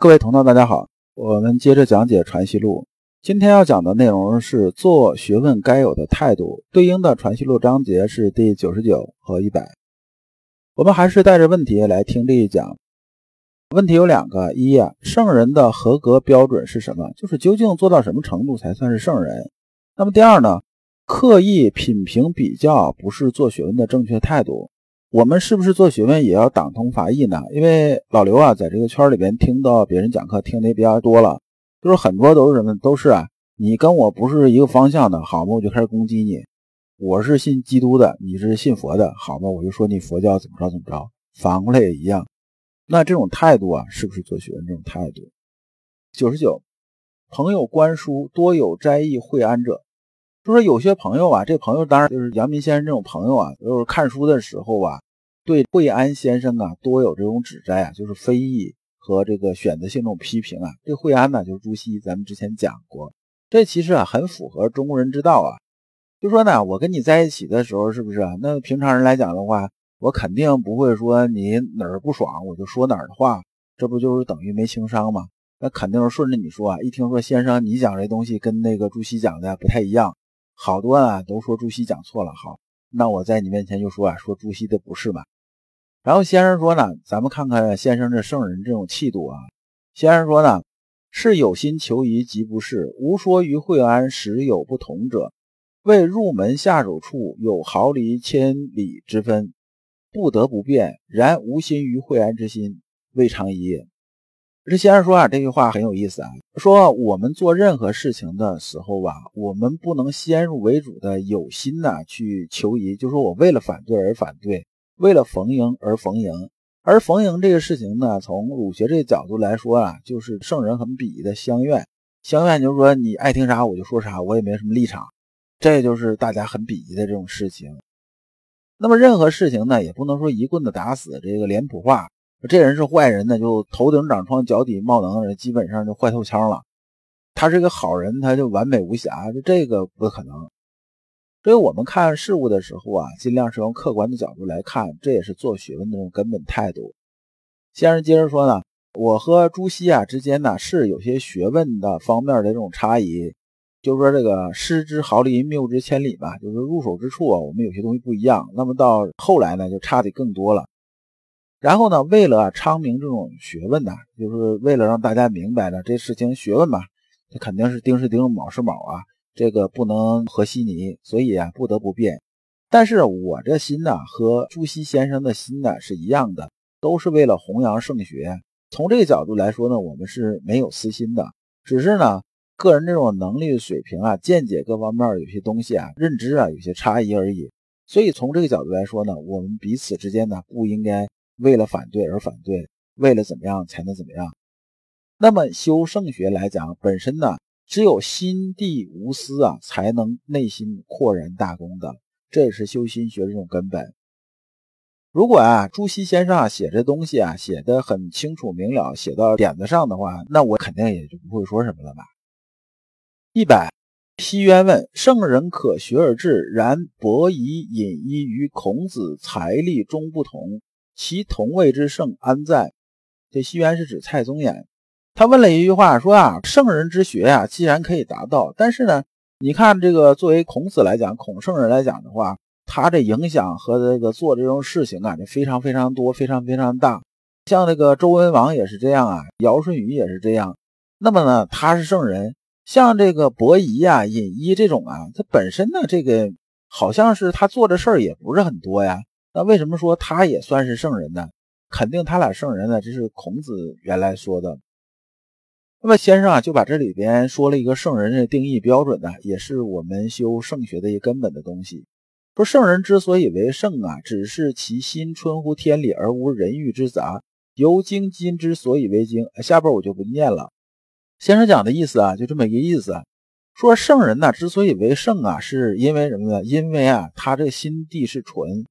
各位同道，大家好，我们接着讲解《传习录》。今天要讲的内容是做学问该有的态度，对应的《传习录》章节是第九十九和一百。我们还是带着问题来听这一讲。问题有两个：一呀，圣人的合格标准是什么？就是究竟做到什么程度才算是圣人？那么第二呢？刻意品评比较不是做学问的正确态度。我们是不是做学问也要党同伐异呢？因为老刘啊，在这个圈里边听到别人讲课听的也比较多了，就是很多都是什么，都是啊，你跟我不是一个方向的，好吗？我就开始攻击你。我是信基督的，你是信佛的，好吗？我就说你佛教怎么着怎么着。反过来也一样。那这种态度啊，是不是做学问这种态度？九十九，朋友观书多有斋意惠安者。就说有些朋友啊，这朋友当然就是阳明先生这种朋友啊，就是看书的时候啊，对惠安先生啊多有这种指摘啊，就是非议和这个选择性这种批评啊。这惠安呢，就是朱熹，咱们之前讲过，这其实啊很符合中国人之道啊。就说呢，我跟你在一起的时候，是不是？那平常人来讲的话，我肯定不会说你哪儿不爽我就说哪儿的话，这不就是等于没情商吗？那肯定是顺着你说啊。一听说先生你讲这东西跟那个朱熹讲的不太一样。好多啊都说朱熹讲错了，好，那我在你面前就说啊，说朱熹的不是嘛。然后先生说呢，咱们看看先生这圣人这种气度啊。先生说呢，是有心求疑即不是，无说于惠安时有不同者，为入门下手处有毫厘千里之分，不得不变。然无心于惠安之心，未尝疑也。这先生说啊，这句话很有意思啊。说我们做任何事情的时候吧，我们不能先入为主的有心呐去求疑，就说我为了反对而反对，为了逢迎而逢迎。而逢迎这个事情呢，从儒学这个角度来说啊，就是圣人很鄙夷的相怨。相怨就是说你爱听啥我就说啥，我也没什么立场，这就是大家很鄙夷的这种事情。那么任何事情呢，也不能说一棍子打死这个脸谱化。这人是坏人呢，就头顶长疮，脚底冒脓，基本上就坏透腔了。他是个好人，他就完美无瑕，就这个不可能。所以我们看事物的时候啊，尽量是用客观的角度来看，这也是做学问的这种根本态度。先生接着说呢，我和朱熹啊之间呢是有些学问的方面的这种差异，就是说这个失之毫厘，谬之千里吧，就是入手之处啊，我们有些东西不一样。那么到后来呢，就差的更多了。然后呢，为了昌明这种学问呢，就是为了让大家明白呢，这事情学问嘛，它肯定是丁是丁，卯是卯啊，这个不能和稀泥，所以啊，不得不变。但是我这心呢，和朱熹先生的心呢是一样的，都是为了弘扬圣学。从这个角度来说呢，我们是没有私心的，只是呢，个人这种能力水平啊、见解各方面有些东西啊、认知啊有些差异而已。所以从这个角度来说呢，我们彼此之间呢，不应该。为了反对而反对，为了怎么样才能怎么样？那么修圣学来讲，本身呢，只有心地无私啊，才能内心豁然大公的，这也是修心学的这种根本。如果啊，朱熹先生啊写这东西啊写的很清楚明了，写到点子上的话，那我肯定也就不会说什么了吧。一百，西渊问：圣人可学而至，然伯夷隐逸于孔子财力终不同。其同位之圣安在？这西元是指蔡宗衍，他问了一句话，说啊，圣人之学呀，既然可以达到，但是呢，你看这个作为孔子来讲，孔圣人来讲的话，他这影响和这个做这种事情啊，就非常非常多，非常非常大。像这个周文王也是这样啊，尧舜禹也是这样。那么呢，他是圣人，像这个伯夷啊、尹一这种啊，他本身呢，这个好像是他做的事儿也不是很多呀。那为什么说他也算是圣人呢？肯定他俩圣人呢，这是孔子原来说的。那么先生啊，就把这里边说了一个圣人的定义标准呢，也是我们修圣学的一个根本的东西。说圣人之所以为圣啊，只是其心春乎天理而无人欲之杂，由精今之所以为精。下边我就不念了。先生讲的意思啊，就这么一个意思。说圣人呢，之所以为圣啊，是因为什么呢？因为啊，他这心地是纯。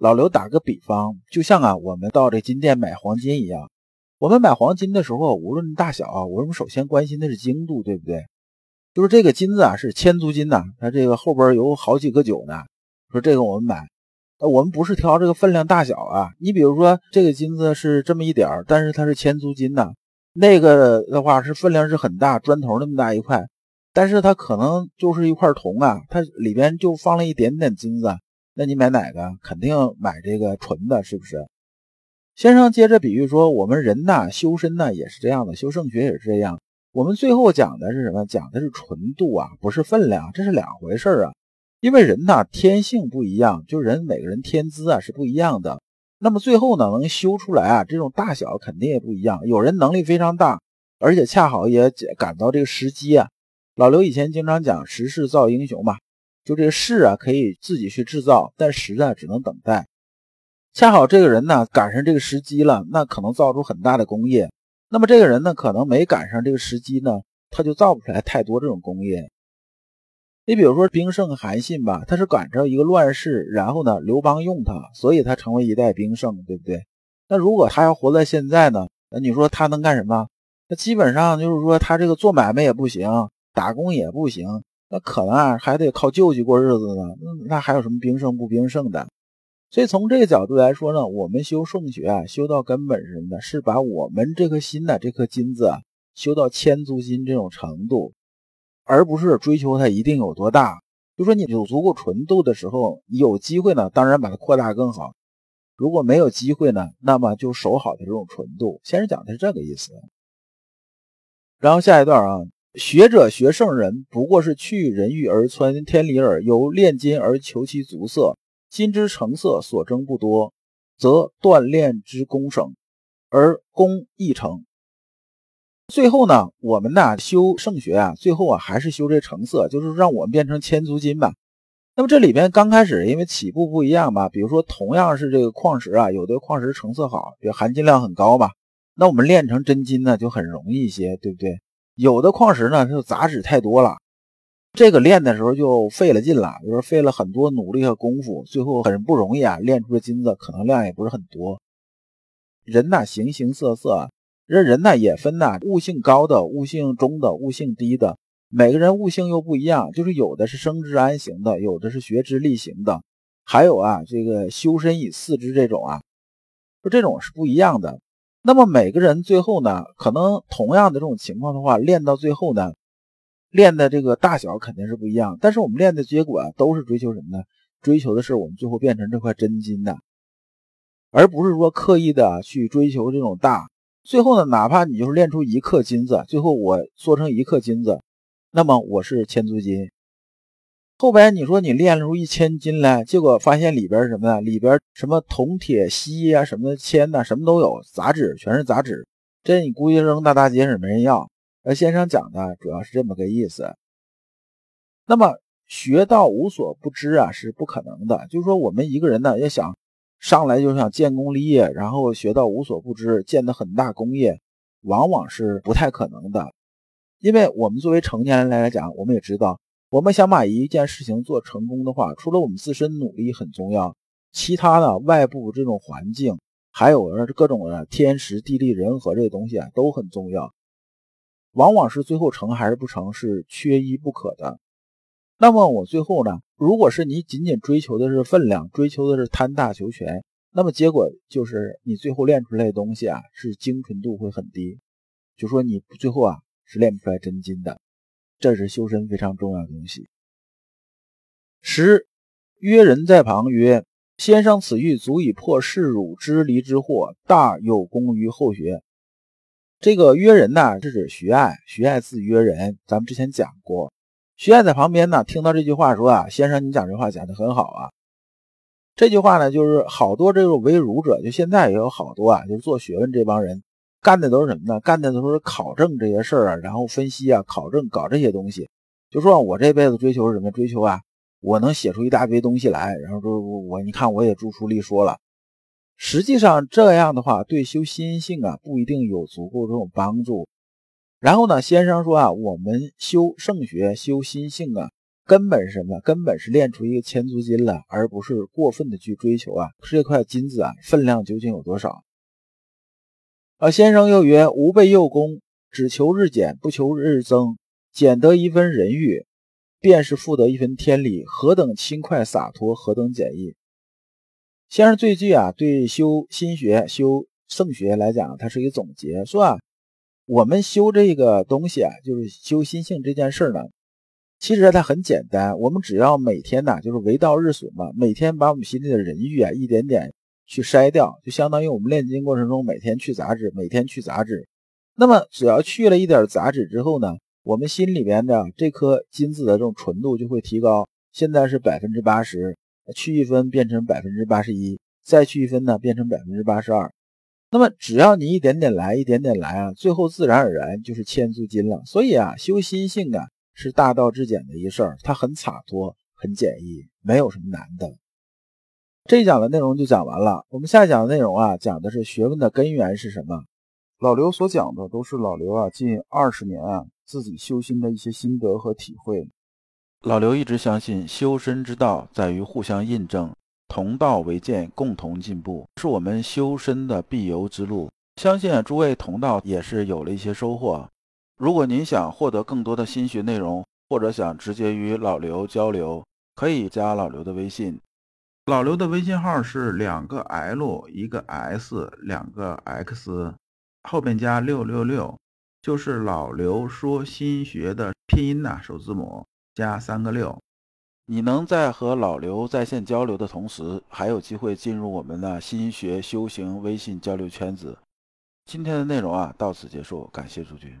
老刘打个比方，就像啊，我们到这金店买黄金一样。我们买黄金的时候，无论大小啊，我们首先关心的是精度，对不对？就是这个金子啊，是千足金呐，它这个后边有好几个九呢。说这个我们买，我们不是挑这个分量大小啊。你比如说这个金子是这么一点儿，但是它是千足金呐。那个的话是分量是很大，砖头那么大一块，但是它可能就是一块铜啊，它里边就放了一点点金子，那你买哪个？肯定买这个纯的，是不是？先生接着比喻说，我们人呐，修身呢也是这样的，修圣学也是这样。我们最后讲的是什么？讲的是纯度啊，不是分量，这是两回事啊。因为人呐，天性不一样，就人每个人天资啊是不一样的。那么最后呢，能修出来啊，这种大小肯定也不一样。有人能力非常大，而且恰好也赶到这个时机啊。老刘以前经常讲“时势造英雄”嘛，就这个势啊可以自己去制造，但时啊只能等待。恰好这个人呢赶上这个时机了，那可能造出很大的工业。那么这个人呢可能没赶上这个时机呢，他就造不出来太多这种工业。你比如说兵圣韩信吧，他是赶上一个乱世，然后呢，刘邦用他，所以他成为一代兵圣，对不对？那如果他要活在现在呢？那你说他能干什么？那基本上就是说他这个做买卖也不行，打工也不行，那可能啊还得靠救济过日子呢。那还有什么兵圣不兵圣的？所以从这个角度来说呢，我们修圣学啊，修到根本是什么呢？是把我们这颗心呢，这颗金子啊，修到千足金这种程度。而不是追求它一定有多大，就说你有足够纯度的时候，有机会呢，当然把它扩大更好。如果没有机会呢，那么就守好的这种纯度。先生讲的是这个意思。然后下一段啊，学者学圣人，不过是去人欲而存天理耳。由炼金而求其足色，金之成色所争不多，则锻炼之功省，而功亦成。最后呢，我们呢修圣学啊，最后啊还是修这成色，就是让我们变成千足金吧。那么这里边刚开始因为起步不一样吧，比如说同样是这个矿石啊，有的矿石成色好，比如含金量很高嘛，那我们炼成真金呢就很容易一些，对不对？有的矿石呢就杂质太多了，这个炼的时候就费了劲了，就是费了很多努力和功夫，最后很不容易啊炼出的金子可能量也不是很多。人呐，形形色色。这人呢也分呐，悟性高的、悟性中的、悟性低的，每个人悟性又不一样。就是有的是生之安行的，有的是学之力行的，还有啊，这个修身以四之这种啊，就这种是不一样的。那么每个人最后呢，可能同样的这种情况的话，练到最后呢，练的这个大小肯定是不一样。但是我们练的结果，都是追求什么呢？追求的是我们最后变成这块真金的，而不是说刻意的去追求这种大。最后呢，哪怕你就是练出一克金子，最后我做成一克金子，那么我是千足金。后边你说你炼出一千斤来，结果发现里边什么呢？里边什么铜、铁、锡啊，什么铅呐，什么都有，杂质全是杂质。这你估计扔大大街上没人要。而先生讲的主要是这么个意思。那么学到无所不知啊，是不可能的。就是说我们一个人呢，要想。上来就想建功立业，然后学到无所不知，建的很大功业，往往是不太可能的。因为我们作为成年人来讲，我们也知道，我们想把一件事情做成功的话，除了我们自身努力很重要，其他的外部这种环境，还有各种的天时地利人和这些东西啊，都很重要。往往是最后成还是不成，是缺一不可的。那么我最后呢？如果是你仅仅追求的是分量，追求的是贪大求全，那么结果就是你最后练出来的东西啊，是精纯度会很低。就说你最后啊是练不出来真金的，这是修身非常重要的东西。十约人在旁曰：“先生此欲足以破世辱之离之祸，大有功于后学。”这个约人呢，是指徐爱，徐爱字约人，咱们之前讲过。徐爱在旁边呢，听到这句话说啊，先生，你讲这话讲的很好啊。这句话呢，就是好多这个为儒者，就现在也有好多啊，就是做学问这帮人干的都是什么呢？干的都是考证这些事儿啊，然后分析啊，考证搞这些东西。就说我这辈子追求什么？追求啊，我能写出一大堆东西来，然后说我你看我也著书立说了。实际上这样的话，对修心性啊，不一定有足够这种帮助。然后呢，先生说啊，我们修圣学、修心性啊，根本是什么？根本是练出一个千足金来，而不是过分的去追求啊，这块金子啊，分量究竟有多少？啊，先生又曰：吾辈幼功，只求日减，不求日增，减得一分人欲，便是复得一分天理，何等轻快洒脱，何等简易！先生最句啊，对修心学、修圣学来讲，它是一个总结，说啊。我们修这个东西啊，就是修心性这件事呢，其实它很简单，我们只要每天呢，就是为道日损嘛，每天把我们心里的人欲啊，一点点去筛掉，就相当于我们炼金过程中每天去杂质，每天去杂质。那么只要去了一点杂质之后呢，我们心里边的这颗金子的这种纯度就会提高。现在是百分之八十，去一分变成百分之八十一，再去一分呢变成百分之八十二。那么只要你一点点来，一点点来啊，最后自然而然就是千足金了。所以啊，修心性啊是大道至简的一事儿，它很洒脱，很简易，没有什么难的。这一讲的内容就讲完了，我们下一讲的内容啊，讲的是学问的根源是什么。老刘所讲的都是老刘啊近二十年啊自己修心的一些心得和体会。老刘一直相信修身之道在于互相印证，同道为鉴，共同进步，是我们修身的必由之路。相信诸位同道也是有了一些收获。如果您想获得更多的心学内容，或者想直接与老刘交流，可以加老刘的微信。老刘的微信号是两个 L 一个 S 两个 X。后边加六六六，就是老刘说心学的拼音呐，首字母加三个六。你能在和老刘在线交流的同时，还有机会进入我们的心学修行微信交流圈子。今天的内容啊，到此结束，感谢诸君。